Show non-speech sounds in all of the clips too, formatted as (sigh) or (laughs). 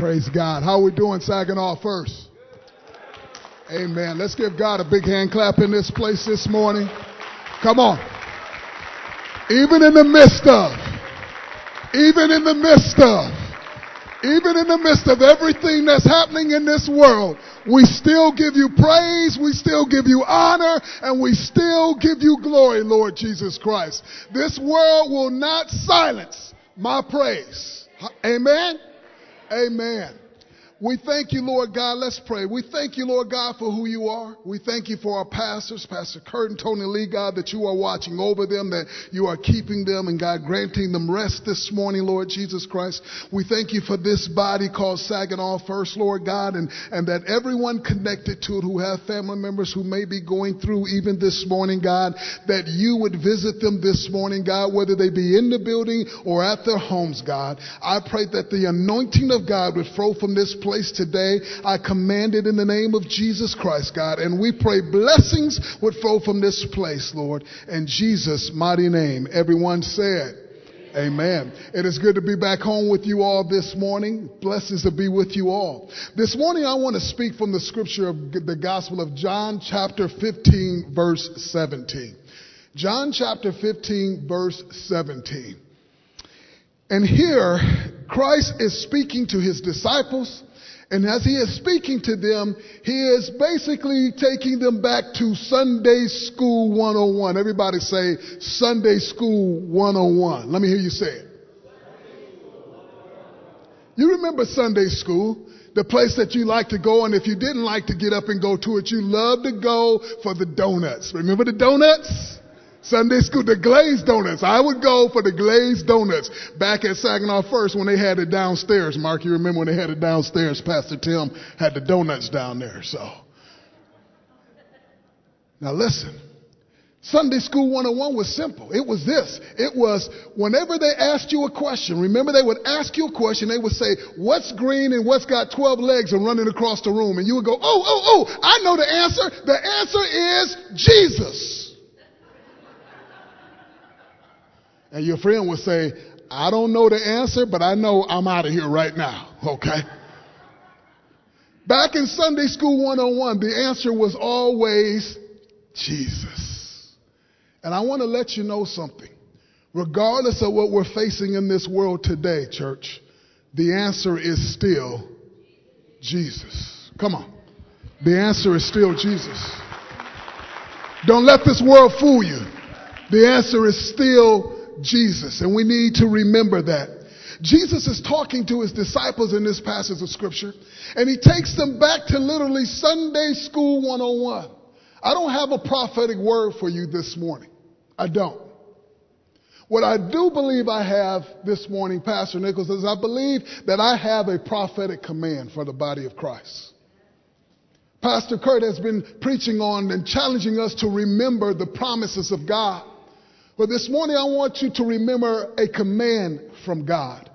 Praise God. How we doing, Saginaw first? Amen. Let's give God a big hand clap in this place this morning. Come on. Even in the midst of, even in the midst of, even in the midst of everything that's happening in this world, we still give you praise, we still give you honor, and we still give you glory, Lord Jesus Christ. This world will not silence my praise. Amen. Amen. We thank you, Lord God. Let's pray. We thank you, Lord God, for who you are. We thank you for our pastors, Pastor Kurt and Tony Lee, God, that you are watching over them, that you are keeping them, and God, granting them rest this morning, Lord Jesus Christ. We thank you for this body called Saginaw First, Lord God, and, and that everyone connected to it who have family members who may be going through even this morning, God, that you would visit them this morning, God, whether they be in the building or at their homes, God. I pray that the anointing of God would flow from this place place today. I command it in the name of Jesus Christ, God. And we pray blessings would flow from this place, Lord. In Jesus' mighty name. Everyone said, Amen. It is good to be back home with you all this morning. Blessings to be with you all. This morning I want to speak from the scripture of the Gospel of John chapter 15 verse 17. John chapter 15 verse 17. And here Christ is speaking to his disciples and as he is speaking to them, he is basically taking them back to Sunday School 101. Everybody say Sunday School 101. Let me hear you say it. You remember Sunday school, the place that you like to go, and if you didn't like to get up and go to it, you loved to go for the donuts. Remember the donuts? Sunday school, the glazed donuts. I would go for the glazed donuts back at Saginaw First when they had it downstairs. Mark, you remember when they had it downstairs? Pastor Tim had the donuts down there. So, now listen. Sunday School 101 was simple. It was this. It was whenever they asked you a question, remember they would ask you a question, they would say, what's green and what's got 12 legs and running across the room? And you would go, oh, oh, oh, I know the answer. The answer is Jesus. And your friend would say, I don't know the answer, but I know I'm out of here right now. Okay. Back in Sunday School 101, the answer was always Jesus. And I want to let you know something. Regardless of what we're facing in this world today, church, the answer is still Jesus. Come on. The answer is still Jesus. Don't let this world fool you. The answer is still Jesus. And we need to remember that. Jesus is talking to his disciples in this passage of scripture, and he takes them back to literally Sunday School 101. I don't have a prophetic word for you this morning. I don't. What I do believe I have this morning, Pastor Nichols, is I believe that I have a prophetic command for the body of Christ. Pastor Kurt has been preaching on and challenging us to remember the promises of God. But this morning I want you to remember a command from God.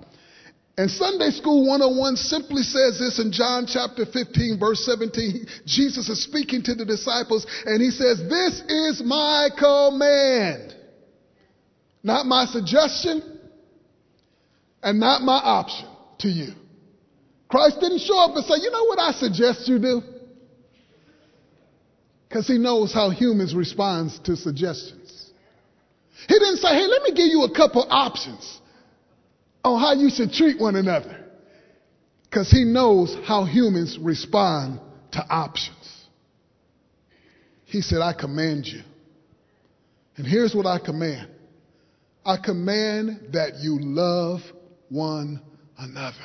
And Sunday School 101 simply says this in John chapter 15 verse 17. Jesus is speaking to the disciples and he says, this is my command. Not my suggestion and not my option to you. Christ didn't show up and say, you know what I suggest you do? Because he knows how humans respond to suggestions. He didn't say, hey, let me give you a couple options on how you should treat one another. Because he knows how humans respond to options. He said, I command you. And here's what I command. I command that you love one another.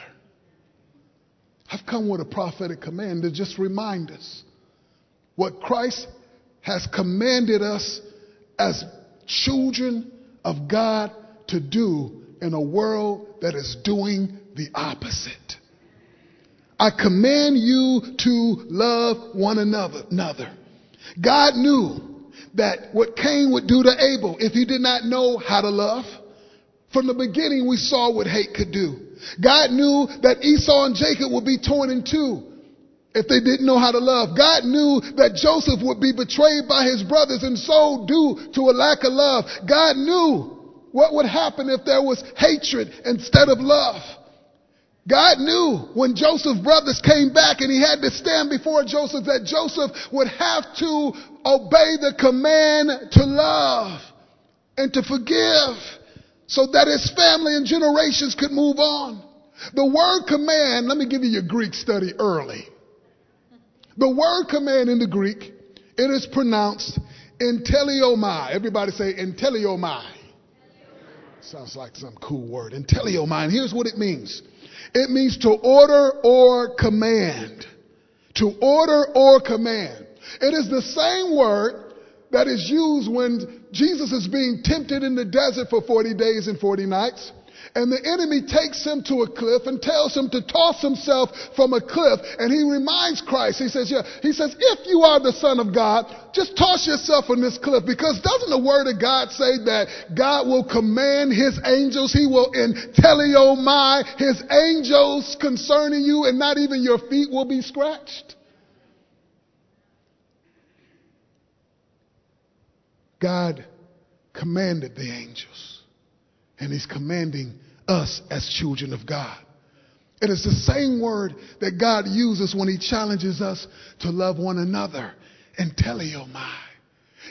I've come with a prophetic command to just remind us what Christ has commanded us as children of God to do in a world that is doing the opposite. I command you to love one another. God knew that what Cain would do to Abel if he did not know how to love. From the beginning, we saw what hate could do. God knew that Esau and Jacob would be torn in two if they didn't know how to love. God knew that Joseph would be betrayed by his brothers and so due to a lack of love. God knew what would happen if there was hatred instead of love. God knew when Joseph's brothers came back and he had to stand before Joseph that Joseph would have to obey the command to love and to forgive so that his family and generations could move on. The word command, let me give you your Greek study early. The word command in the Greek, it is pronounced enteleomai. Everybody say enteleomai. Sounds like some cool word. Enteleomai. And here's what it means. It means to order or command. To order or command. It is the same word that is used when Jesus is being tempted in the desert for 40 days and 40 nights. And the enemy takes him to a cliff and tells him to toss himself from a cliff. And he reminds Christ, he says, yeah, he says, if you are the son of God, just toss yourself from this cliff. Because doesn't the word of God say that God will command his angels? He will my his angels concerning you and not even your feet will be scratched. God commanded the angels, and He's commanding us as children of God. It is the same word that God uses when He challenges us to love one another enteleomai.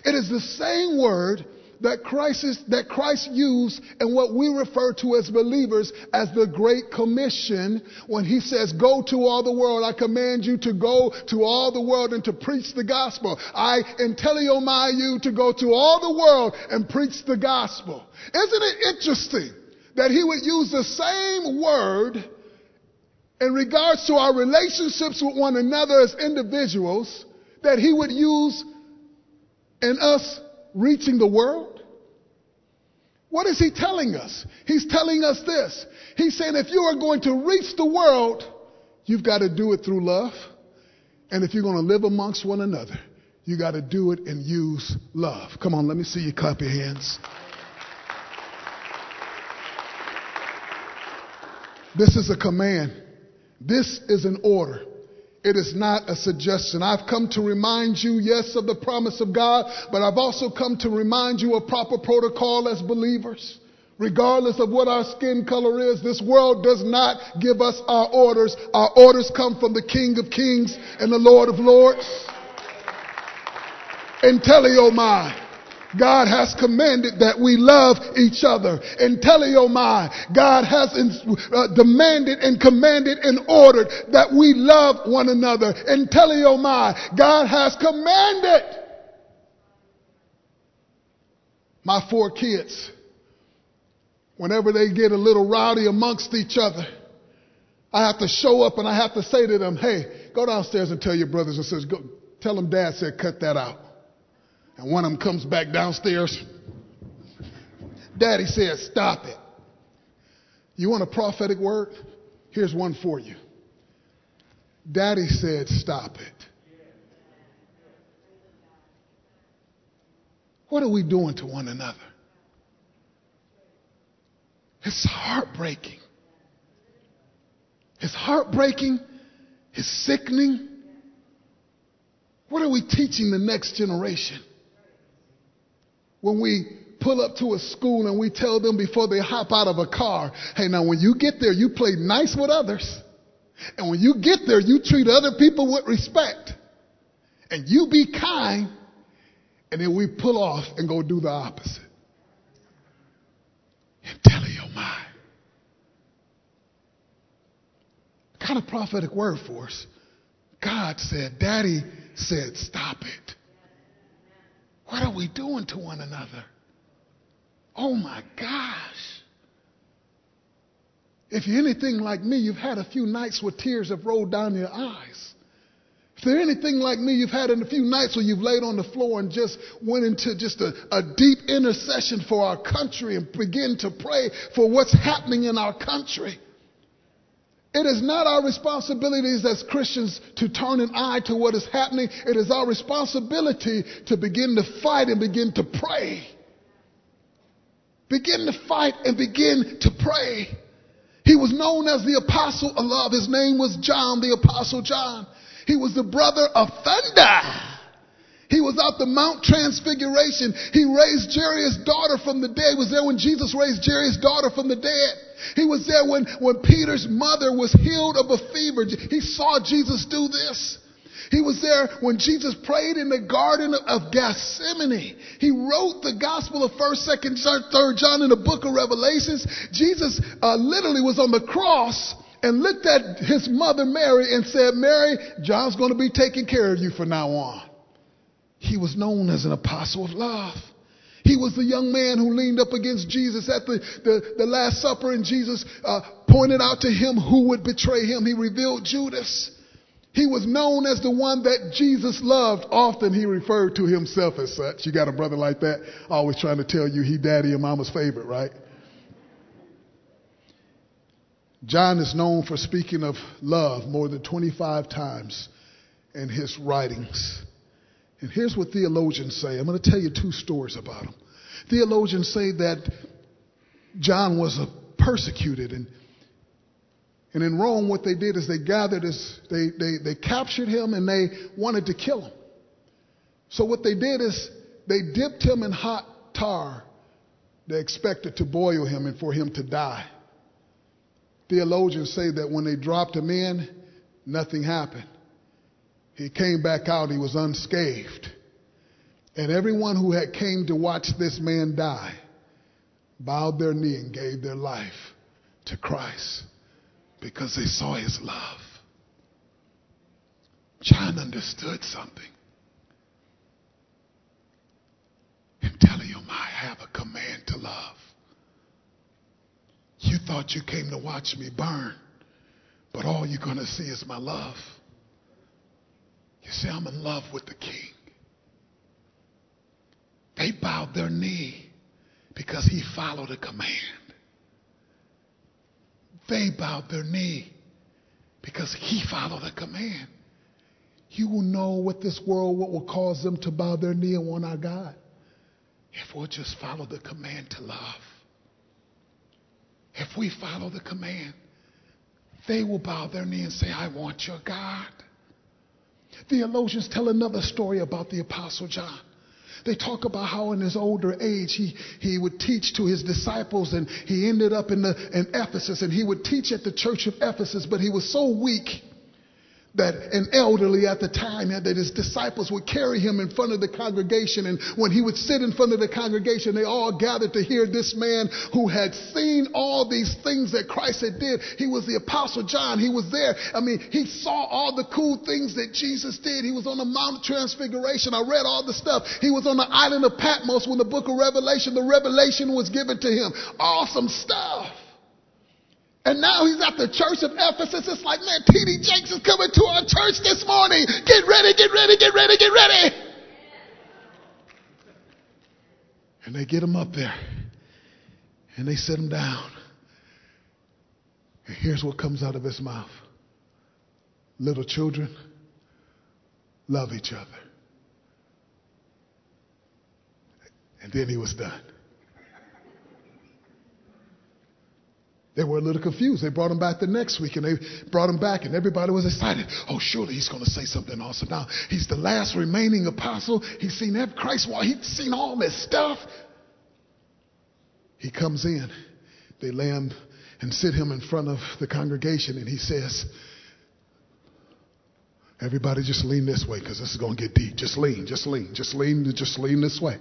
It is the same word that Christ, is, that Christ used in what we refer to as believers as the Great Commission when he says, go to all the world. I command you to go to all the world and to preach the gospel. I enteleomai you to go to all the world and preach the gospel. Isn't it interesting that he would use the same word in regards to our relationships with one another as individuals that he would use in us reaching the world? What is he telling us? He's telling us this. He's saying if you are going to reach the world, you've got to do it through love. And if you're going to live amongst one another, you got to do it and use love. Come on, let me see you clap your hands. This is a command. This is an order. It is not a suggestion. I've come to remind you, yes, of the promise of God, but I've also come to remind you of proper protocol as believers. Regardless of what our skin color is, this world does not give us our orders. Our orders come from the King of Kings and the Lord of Lords. Enteleomai. God has commanded that we love each other. Enteleomai, God has uh, demanded and commanded and ordered that we love one another. Enteleomai, God has commanded. My four kids, whenever they get a little rowdy amongst each other, I have to show up and I have to say to them, hey, go downstairs and tell your brothers and sisters, go, tell them dad said cut that out. And one of them comes back downstairs. Daddy says, Stop it. You want a prophetic word? Here's one for you. Daddy said, Stop it. What are we doing to one another? It's heartbreaking. It's heartbreaking. It's sickening. What are we teaching the next generation? When we pull up to a school and we tell them before they hop out of a car, hey, now when you get there, you play nice with others. And when you get there, you treat other people with respect. And you be kind. And then we pull off and go do the opposite. And tell your mind. Kind of prophetic word for us. God said, Daddy said, stop it. What are we doing to one another? Oh my gosh. If you're anything like me, you've had a few nights where tears have rolled down your eyes. If you're anything like me, you've had a few nights where you've laid on the floor and just went into just a, a deep intercession for our country and begin to pray for what's happening in our country. It is not our responsibilities as Christians to turn an eye to what is happening. It is our responsibility to begin to fight and begin to pray. Begin to fight and begin to pray. He was known as the apostle of love. His name was John, the apostle John. He was the brother of thunder. He was out the Mount Transfiguration. He raised Jairus' daughter from the dead. He was there when Jesus raised Jairus' daughter from the dead. He was there when, when Peter's mother was healed of a fever. He saw Jesus do this. He was there when Jesus prayed in the Garden of Gethsemane. He wrote the Gospel of 1st, 2nd, 3rd John in the book of Revelations. Jesus uh, literally was on the cross and looked at his mother Mary and said, Mary, John's going to be taking care of you from now on. He was known as an apostle of love. He was the young man who leaned up against Jesus at the, the, the Last Supper, and Jesus uh, pointed out to him who would betray him. He revealed Judas. He was known as the one that Jesus loved. Often he referred to himself as such. You got a brother like that, always trying to tell you he daddy and mama's favorite, right? John is known for speaking of love more than 25 times in his writings. And here's what theologians say. I'm going to tell you two stories about him. Theologians say that John was persecuted and and in Rome, what they did is they gathered his, they, they, they captured him and they wanted to kill him. So what they did is they dipped him in hot tar. They expected to boil him and for him to die. Theologians say that when they dropped him in, nothing happened. He came back out, he was unscathed. And everyone who had came to watch this man die bowed their knee and gave their life to Christ because they saw his love. John understood something. I'm telling you, I have a command to love. You thought you came to watch me burn, but all you're going to see is my love. You see, I'm in love with the king. They bowed their knee because he followed a command. They bowed their knee because he followed a command. You will know what this world, what will cause them to bow their knee and want our God. If we'll just follow the command to love. If we follow the command, they will bow their knee and say, I want your God. Theologians tell another story about the Apostle John. They talk about how in his older age he, he would teach to his disciples and he ended up in, the, in Ephesus and he would teach at the church of Ephesus, but he was so weak that an elderly at the time that his disciples would carry him in front of the congregation. And when he would sit in front of the congregation they all gathered to hear this man who had seen all these things that christ had did. He was the apostle john. He was there. I mean he saw all the cool things that jesus did. He was on the mount of transfiguration. I read all the stuff. He was on the island of patmos when the book of revelation the revelation was given to him. Awesome stuff and now he's at the church of Ephesus. It's like, man, T.D. Jakes is coming to our church this morning. Get ready, get ready, get ready, get ready. And they get him up there. And they sit him down. And here's what comes out of his mouth Little children, love each other. And then he was done. They were a little confused. They brought him back the next week and they brought him back and everybody was excited. Oh, surely he's going to say something awesome. Now, he's the last remaining apostle. He's seen every Christ, Why? he's seen all this stuff. He comes in. They lay him and sit him in front of the congregation and he says, everybody just lean this way because this is going to get deep. Just lean, just lean, just lean, just lean this way.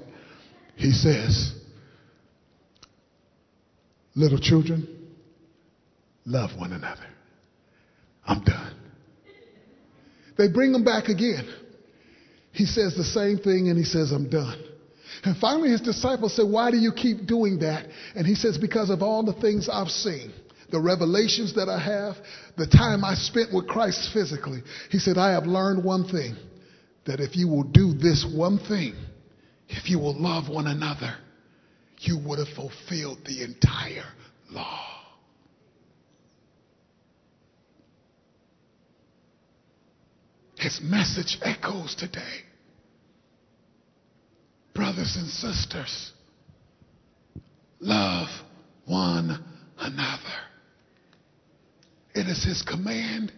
He says, little children, Love one another. I'm done. They bring him back again. He says the same thing and he says, I'm done. And finally, his disciples say, Why do you keep doing that? And he says, Because of all the things I've seen, the revelations that I have, the time I spent with Christ physically. He said, I have learned one thing that if you will do this one thing, if you will love one another, you would have fulfilled the entire law. His message echoes today. Brothers and sisters, love one another. It is His command,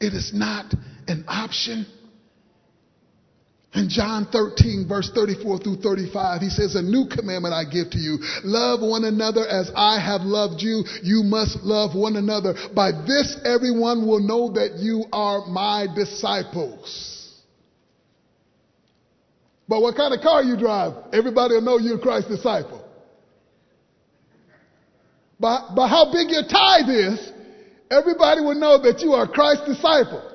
it is not an option. In John 13, verse 34 through 35, he says, A new commandment I give to you. Love one another as I have loved you. You must love one another. By this, everyone will know that you are my disciples. But what kind of car you drive, everybody will know you're Christ's disciple. But, but how big your tithe is, everybody will know that you are Christ's disciple.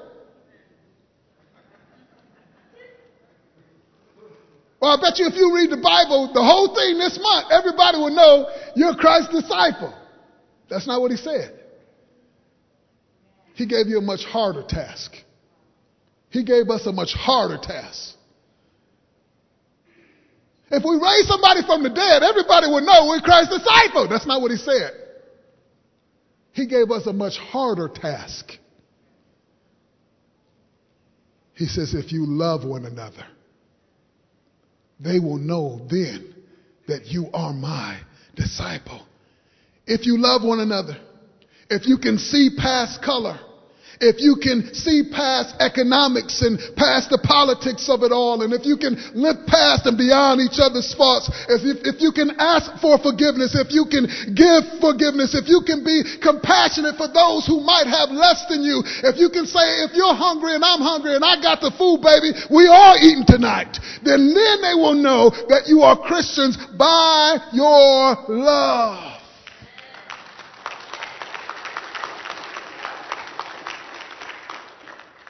Well, I bet you if you read the Bible, the whole thing this month, everybody will know you're Christ's disciple. That's not what he said. He gave you a much harder task. He gave us a much harder task. If we raise somebody from the dead, everybody would know we're Christ's disciple. That's not what he said. He gave us a much harder task. He says, if you love one another, they will know then that you are my disciple. If you love one another, if you can see past color, if you can see past economics and past the politics of it all, and if you can live past and beyond each other's faults, if, if you can ask for forgiveness, if you can give forgiveness, if you can be compassionate for those who might have less than you, if you can say, if you're hungry and I'm hungry and I got the food, baby, we all eating tonight, then then they will know that you are Christians by your love.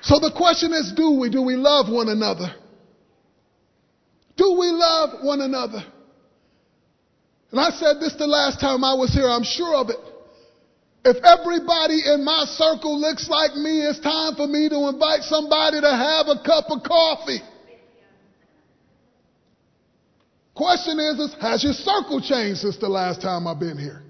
So the question is, do we? Do we love one another? Do we love one another? And I said this the last time I was here, I'm sure of it. If everybody in my circle looks like me, it's time for me to invite somebody to have a cup of coffee. Question is, is has your circle changed since the last time I've been here?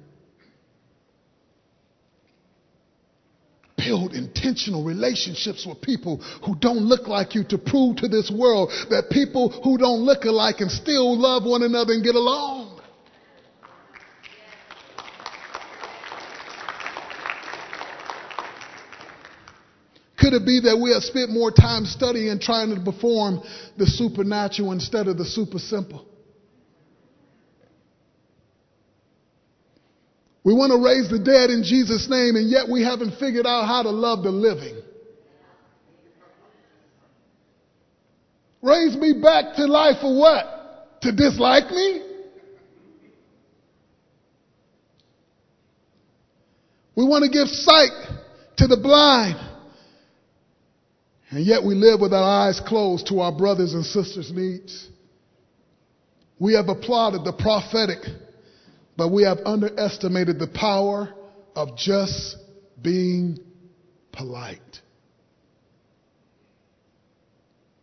Build intentional relationships with people who don't look like you to prove to this world that people who don't look alike can still love one another and get along. Could it be that we have spent more time studying and trying to perform the supernatural instead of the super simple? We want to raise the dead in Jesus' name, and yet we haven't figured out how to love the living. Raise me back to life for what? To dislike me? We want to give sight to the blind. And yet we live with our eyes closed to our brothers and sisters' needs. We have applauded the prophetic but we have underestimated the power of just being polite.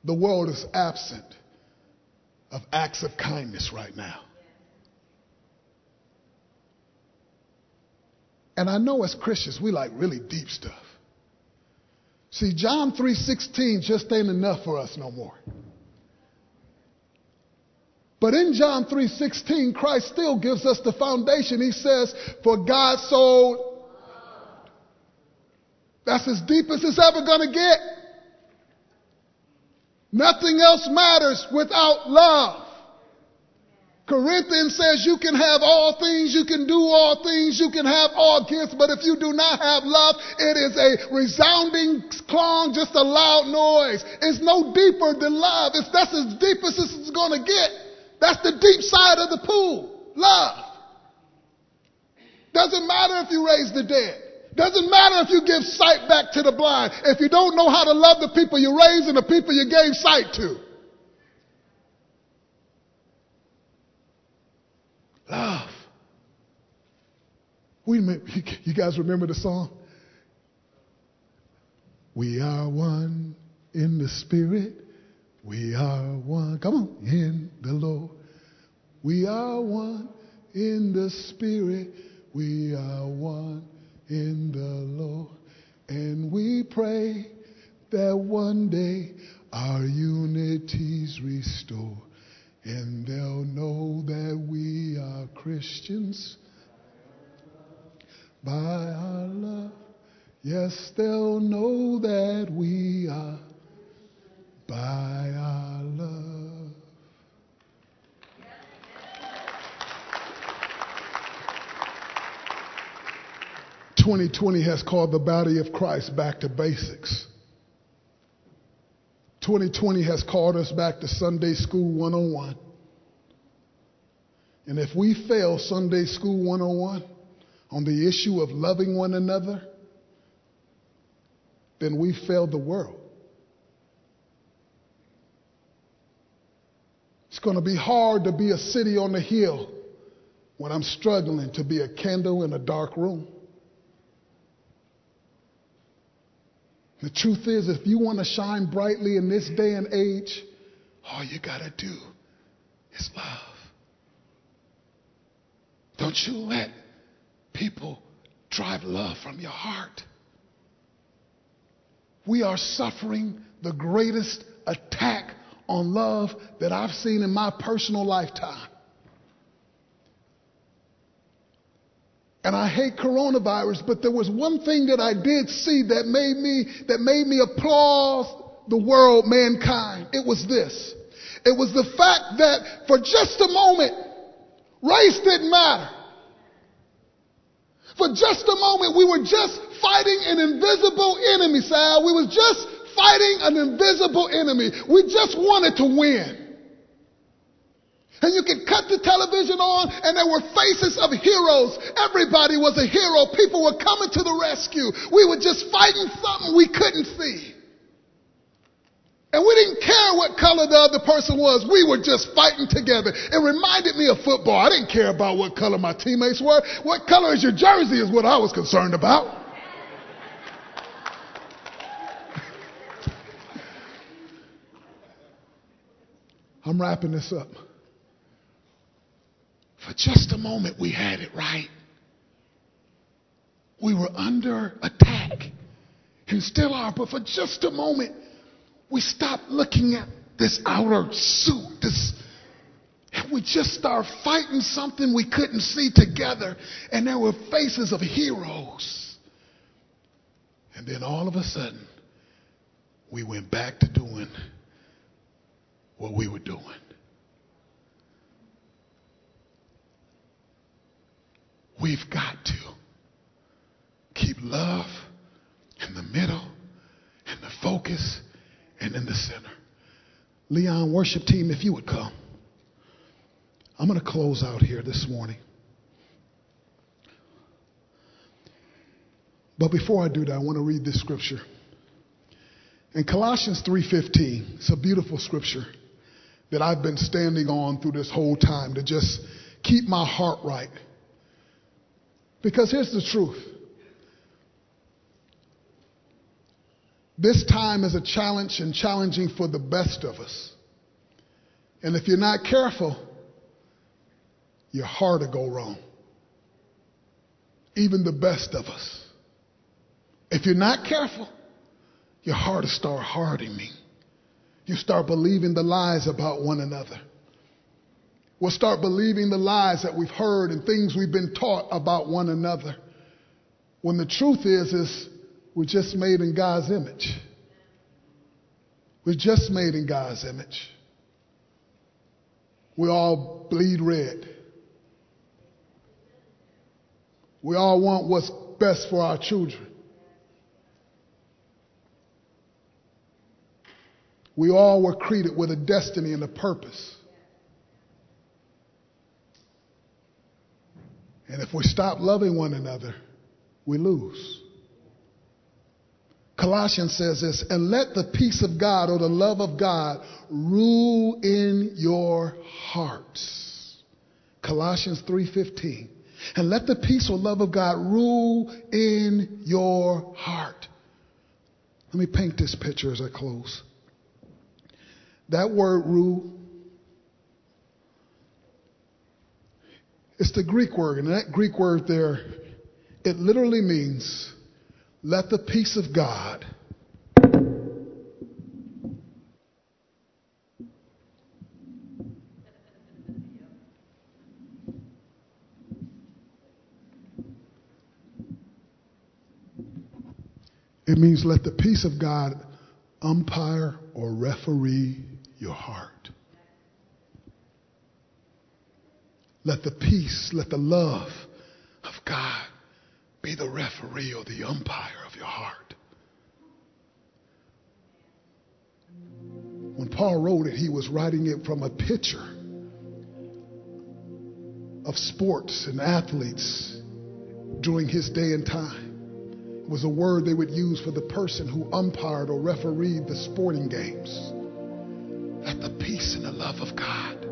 The world is absent of acts of kindness right now. And I know as Christians we like really deep stuff. See, John 3:16 just ain't enough for us no more. But in John 3:16, Christ still gives us the foundation. He says, "For God so That's as deep as it's ever going to get. Nothing else matters without love. Corinthians says you can have all things, you can do all things, you can have all gifts, but if you do not have love, it is a resounding clong, just a loud noise. It's no deeper than love. It's that's as deep as it's going to get. That's the deep side of the pool. Love. Doesn't matter if you raise the dead. Doesn't matter if you give sight back to the blind. If you don't know how to love the people you raised and the people you gave sight to. Love. Wait a minute. (laughs) You guys remember the song? We are one in the spirit. We are one. Come on. In the Lord. We are one in the Spirit. We are one in the Lord. And we pray that one day our unity's restored. And they'll know that we are Christians by our love. Yes, they'll know that we are by our love. Twenty twenty has called the body of Christ back to basics. 2020 has called us back to Sunday School 101. And if we fail Sunday School 101 on the issue of loving one another, then we fail the world. It's going to be hard to be a city on the hill when I'm struggling to be a candle in a dark room. The truth is, if you want to shine brightly in this day and age, all you got to do is love. Don't you let people drive love from your heart. We are suffering the greatest attack on love that I've seen in my personal lifetime. And I hate coronavirus, but there was one thing that I did see that made me, that made me applaud the world, mankind. It was this. It was the fact that for just a moment, race didn't matter. For just a moment, we were just fighting an invisible enemy, Sal. We was just fighting an invisible enemy. We just wanted to win. And you could cut the television on and there were faces of heroes. Everybody was a hero. People were coming to the rescue. We were just fighting something we couldn't see. And we didn't care what color the other person was. We were just fighting together. It reminded me of football. I didn't care about what color my teammates were. What color is your jersey is what I was concerned about. I'm wrapping this up. For just a moment, we had it right. We were under attack and still are, but for just a moment, we stopped looking at this outer suit, this, and we just started fighting something we couldn't see together, and there were faces of heroes. And then all of a sudden, we went back to doing what we were doing. We've got to keep love in the middle, in the focus, and in the center. Leon, worship team, if you would come. I'm going to close out here this morning. But before I do that, I want to read this scripture. In Colossians 3:15, it's a beautiful scripture that I've been standing on through this whole time to just keep my heart right. Because here's the truth this time is a challenge and challenging for the best of us. And if you're not careful, your heart will go wrong. Even the best of us. If you're not careful, your heart will start hardening. You start believing the lies about one another. We'll start believing the lies that we've heard and things we've been taught about one another. When the truth is, is we're just made in God's image. We're just made in God's image. We all bleed red. We all want what's best for our children. We all were created with a destiny and a purpose. And if we stop loving one another, we lose. Colossians says this, and let the peace of God or the love of God rule in your hearts. Colossians 3:15. And let the peace or love of God rule in your heart. Let me paint this picture as I close. That word rule It's the Greek word, and that Greek word there, it literally means, let the peace of God It means let the peace of God umpire or referee your heart. Let the peace, let the love of God be the referee or the umpire of your heart. When Paul wrote it, he was writing it from a picture of sports and athletes during his day and time. It was a word they would use for the person who umpired or refereed the sporting games. Peace and the love of God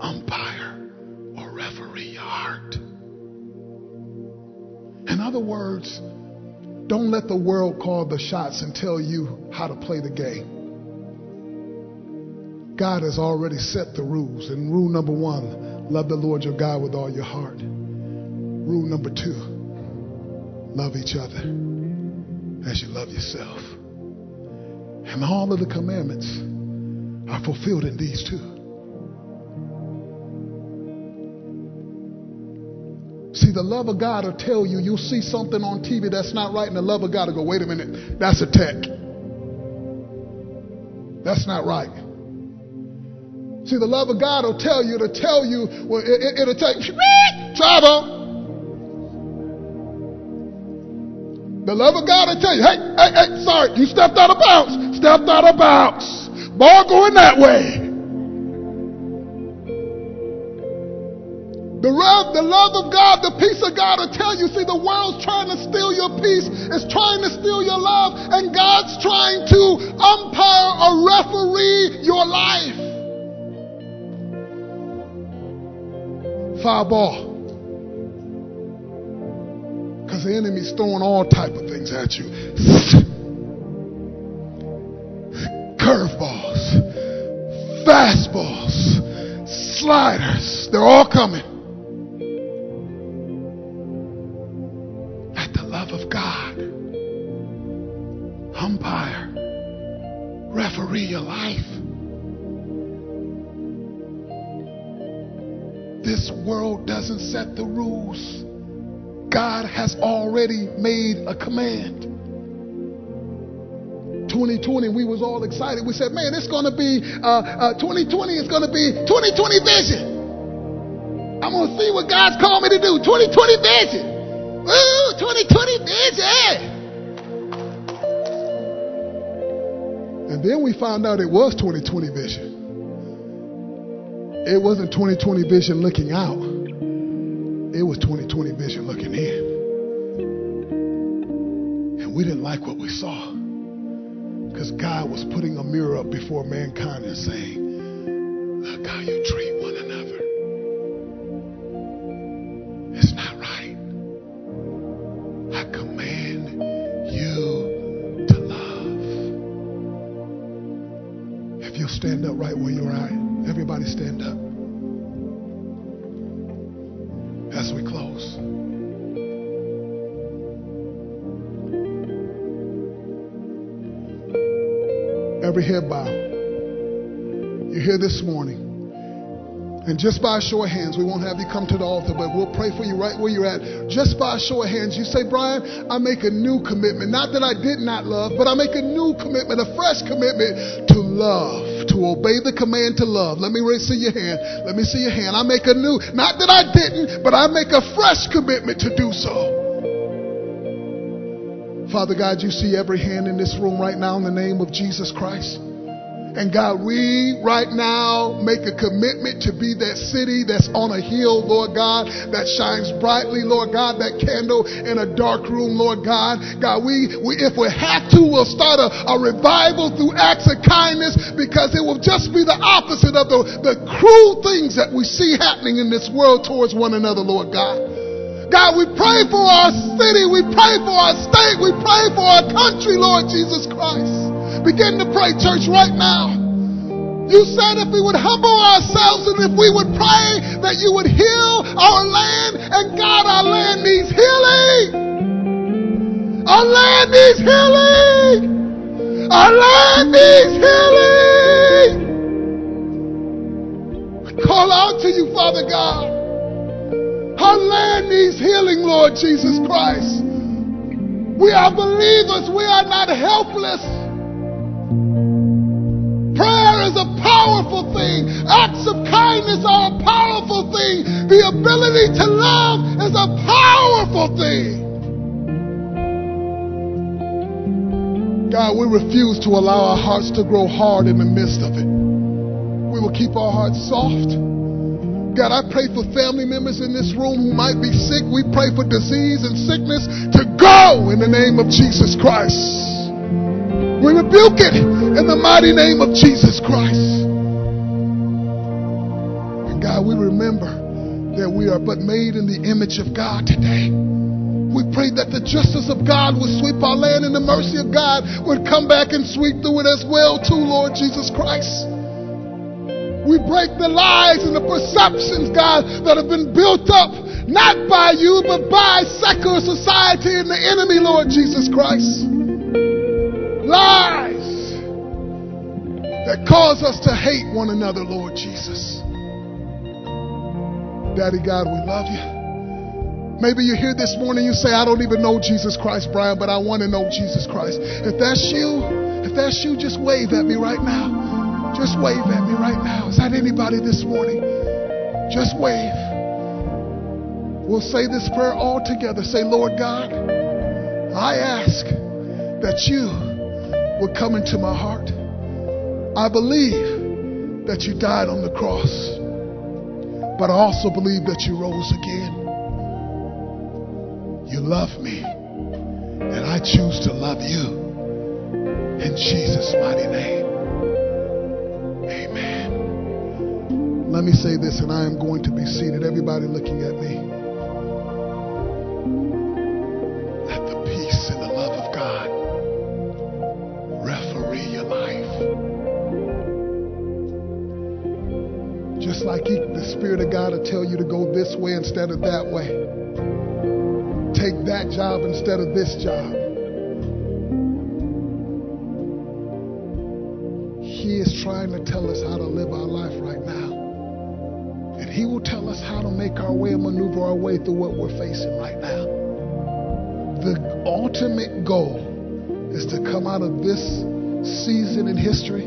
umpire or referee your heart. In other words, don't let the world call the shots and tell you how to play the game. God has already set the rules. And rule number one, love the Lord your God with all your heart. Rule number two, love each other as you love yourself. And all of the commandments are fulfilled in these two. See, the love of God will tell you, you'll see something on TV that's not right, and the love of God will go, wait a minute, that's a tech. That's not right. See, the love of God will tell you to tell you, well, it, will tell you, travel. The love of God will tell you, hey, hey, hey, sorry, you stepped out of bounds. Stepped out of bounds. Ball going that way. The love, the love of God, the peace of God will tell you. See, the world's trying to steal your peace, it's trying to steal your love, and God's trying to umpire or referee your life. Foul ball. Because the enemy's throwing all type of things at you. (laughs) fastballs, sliders. They're all coming. At the love of God. Umpire. Referee your life. This world doesn't set the rules. God has already made a command. 2020, we was all excited. We said, man, it's going to be, uh, uh, 2020 is going to be 2020 vision. I'm going to see what God's called me to do. 2020 vision. Woo, 2020 vision. And then we found out it was 2020 vision. It wasn't 2020 vision looking out. It was 2020 vision looking in. And we didn't like what we saw. Because God was putting a mirror up before mankind and saying, Look how you treat Every head. You're here this morning. And just by a show of hands, we won't have you come to the altar, but we'll pray for you right where you're at. Just by a show of hands, you say, Brian, I make a new commitment. Not that I did not love, but I make a new commitment, a fresh commitment to love, to obey the command to love. Let me see your hand. Let me see your hand. I make a new, not that I didn't, but I make a fresh commitment to do so. Father God, you see every hand in this room right now in the name of Jesus Christ. And God, we right now make a commitment to be that city that's on a hill, Lord God, that shines brightly, Lord God, that candle in a dark room, Lord God. God, we, we if we have to, we'll start a, a revival through acts of kindness because it will just be the opposite of the, the cruel things that we see happening in this world towards one another, Lord God. God, we pray for our city. We pray for our state. We pray for our country, Lord Jesus Christ. Begin to pray, church, right now. You said if we would humble ourselves and if we would pray that you would heal our land. And God, our land needs healing. Our land needs healing. Our land needs healing. We call out to you, Father God. Our land needs healing, Lord Jesus Christ. We are believers. We are not helpless. Prayer is a powerful thing. Acts of kindness are a powerful thing. The ability to love is a powerful thing. God, we refuse to allow our hearts to grow hard in the midst of it. We will keep our hearts soft. God, I pray for family members in this room who might be sick. We pray for disease and sickness to go in the name of Jesus Christ. We rebuke it in the mighty name of Jesus Christ. And God, we remember that we are but made in the image of God today. We pray that the justice of God would sweep our land and the mercy of God would come back and sweep through it as well, too, Lord Jesus Christ. We break the lies and the perceptions, God, that have been built up not by you, but by secular society and the enemy, Lord Jesus Christ. Lies that cause us to hate one another, Lord Jesus. Daddy God, we love you. Maybe you're here this morning, you say, I don't even know Jesus Christ, Brian, but I want to know Jesus Christ. If that's you, if that's you, just wave at me right now. Just wave at me right now. Is that anybody this morning? Just wave. We'll say this prayer all together. Say, Lord God, I ask that you would come into my heart. I believe that you died on the cross, but I also believe that you rose again. You love me, and I choose to love you. In Jesus' mighty name. Let me say this, and I am going to be seated. Everybody looking at me. Let the peace and the love of God referee your life. Just like he, the Spirit of God will tell you to go this way instead of that way take that job instead of this job. He is trying to tell us how make our way and maneuver our way through what we're facing right now. The ultimate goal is to come out of this season in history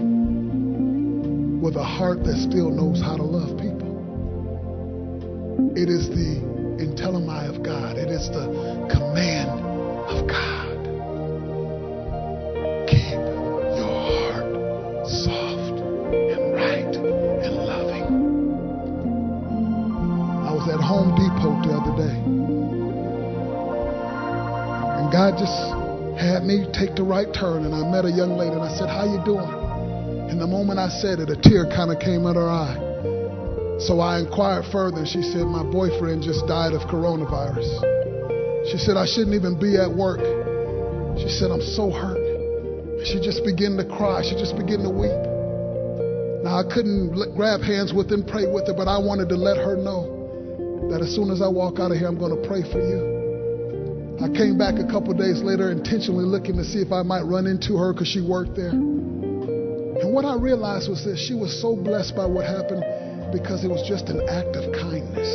with a heart that still knows how to love people. It is the enteleomai of God. It is the command of God. The other day. And God just had me take the right turn and I met a young lady and I said, How you doing? And the moment I said it, a tear kind of came out of her eye. So I inquired further. and She said, My boyfriend just died of coronavirus. She said, I shouldn't even be at work. She said, I'm so hurt. She just began to cry. She just began to weep. Now, I couldn't grab hands with and pray with her, but I wanted to let her know that as soon as I walk out of here, I'm going to pray for you. I came back a couple days later intentionally looking to see if I might run into her because she worked there. And what I realized was that she was so blessed by what happened because it was just an act of kindness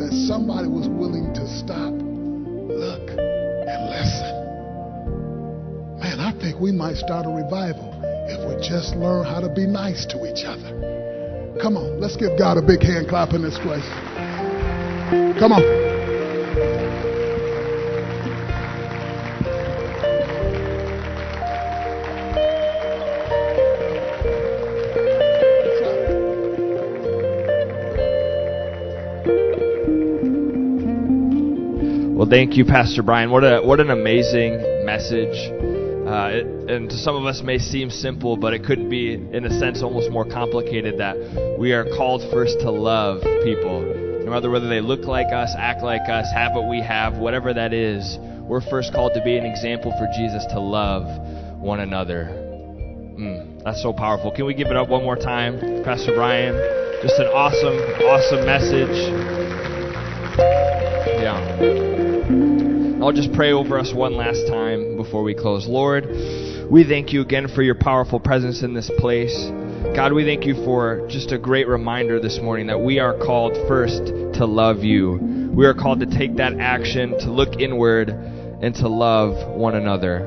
that somebody was willing to stop, look, and listen. Man, I think we might start a revival if we just learn how to be nice to each other. Come on, let's give God a big hand clap in this place. Come on. Well, thank you, Pastor Brian. What a what an amazing message. Uh, it, and to some of us may seem simple, but it could be, in a sense, almost more complicated. That we are called first to love people, no whether they look like us, act like us, have what we have, whatever that is. We're first called to be an example for Jesus to love one another. Mm, that's so powerful. Can we give it up one more time, Pastor Brian? Just an awesome, awesome message. Yeah. I'll just pray over us one last time before we close. Lord, we thank you again for your powerful presence in this place. God, we thank you for just a great reminder this morning that we are called first to love you. We are called to take that action, to look inward, and to love one another.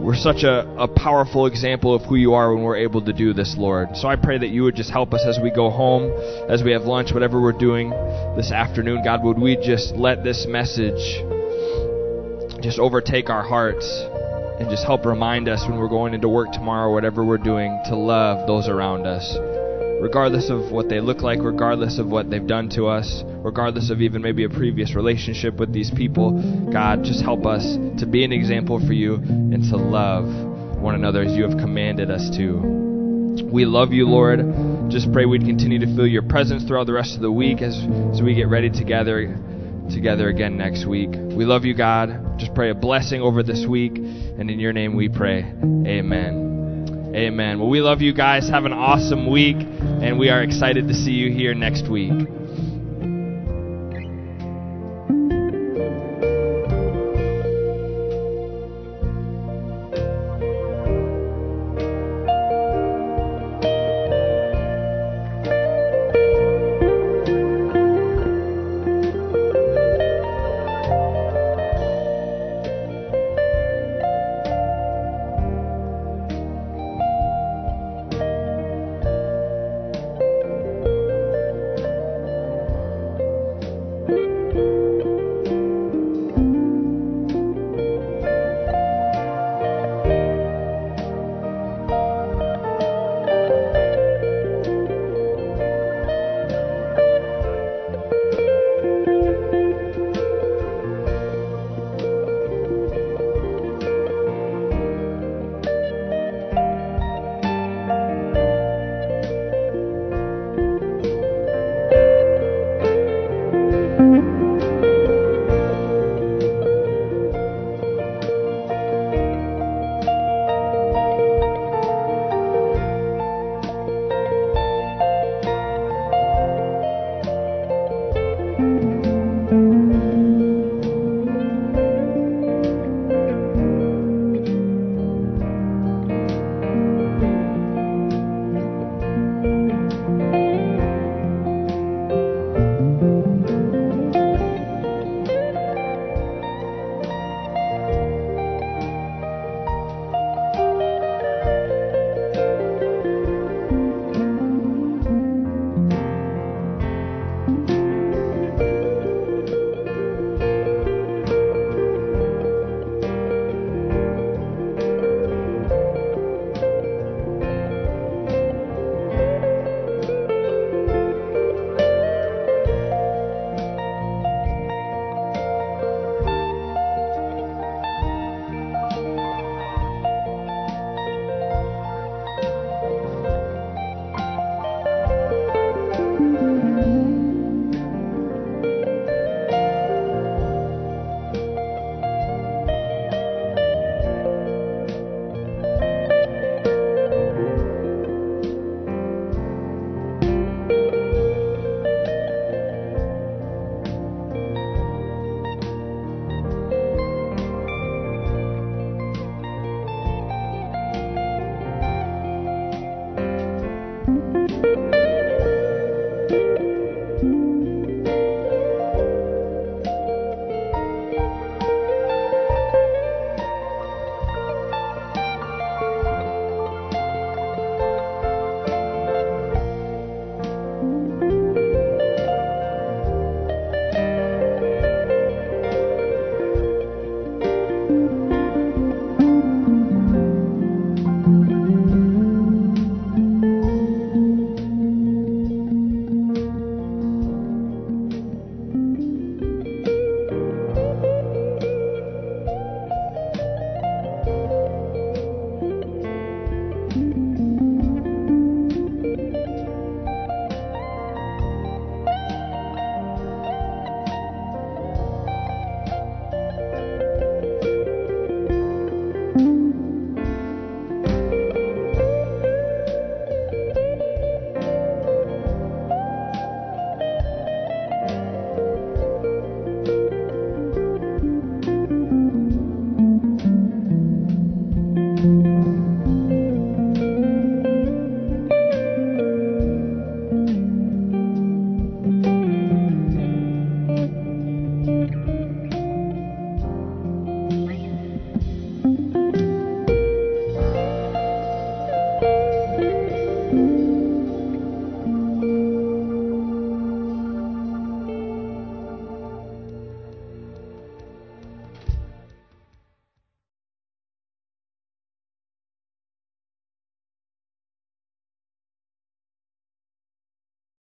we're such a, a powerful example of who you are when we're able to do this, Lord. So I pray that you would just help us as we go home, as we have lunch, whatever we're doing this afternoon. God, would we just let this message just overtake our hearts and just help remind us when we're going into work tomorrow, whatever we're doing, to love those around us regardless of what they look like, regardless of what they've done to us, regardless of even maybe a previous relationship with these people. God, just help us to be an example for you and to love one another as you have commanded us to. We love you, Lord. Just pray we'd continue to feel your presence throughout the rest of the week as, as we get ready together together again next week. We love you, God. Just pray a blessing over this week, and in your name we pray. Amen. Amen. Well, we love you guys. Have an awesome week, and we are excited to see you here next week.